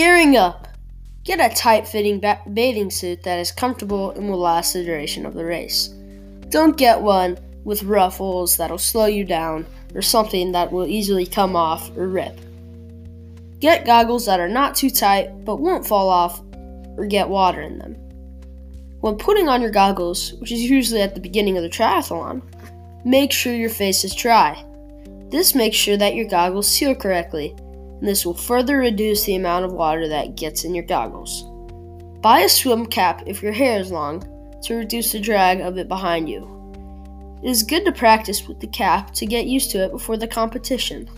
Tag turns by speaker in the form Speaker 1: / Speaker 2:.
Speaker 1: Gearing up. Get a tight fitting ba- bathing suit that is comfortable and will last the duration of the race. Don't get one with ruffles that'll slow you down or something that will easily come off or rip. Get goggles that are not too tight but won't fall off or get water in them. When putting on your goggles, which is usually at the beginning of the triathlon, make sure your face is dry. This makes sure that your goggles seal correctly, and this will further reduce the amount of water that gets in your goggles. Buy a swim cap if your hair is long to reduce the drag of it behind you. It is good to practice with the cap to get used to it before the competition.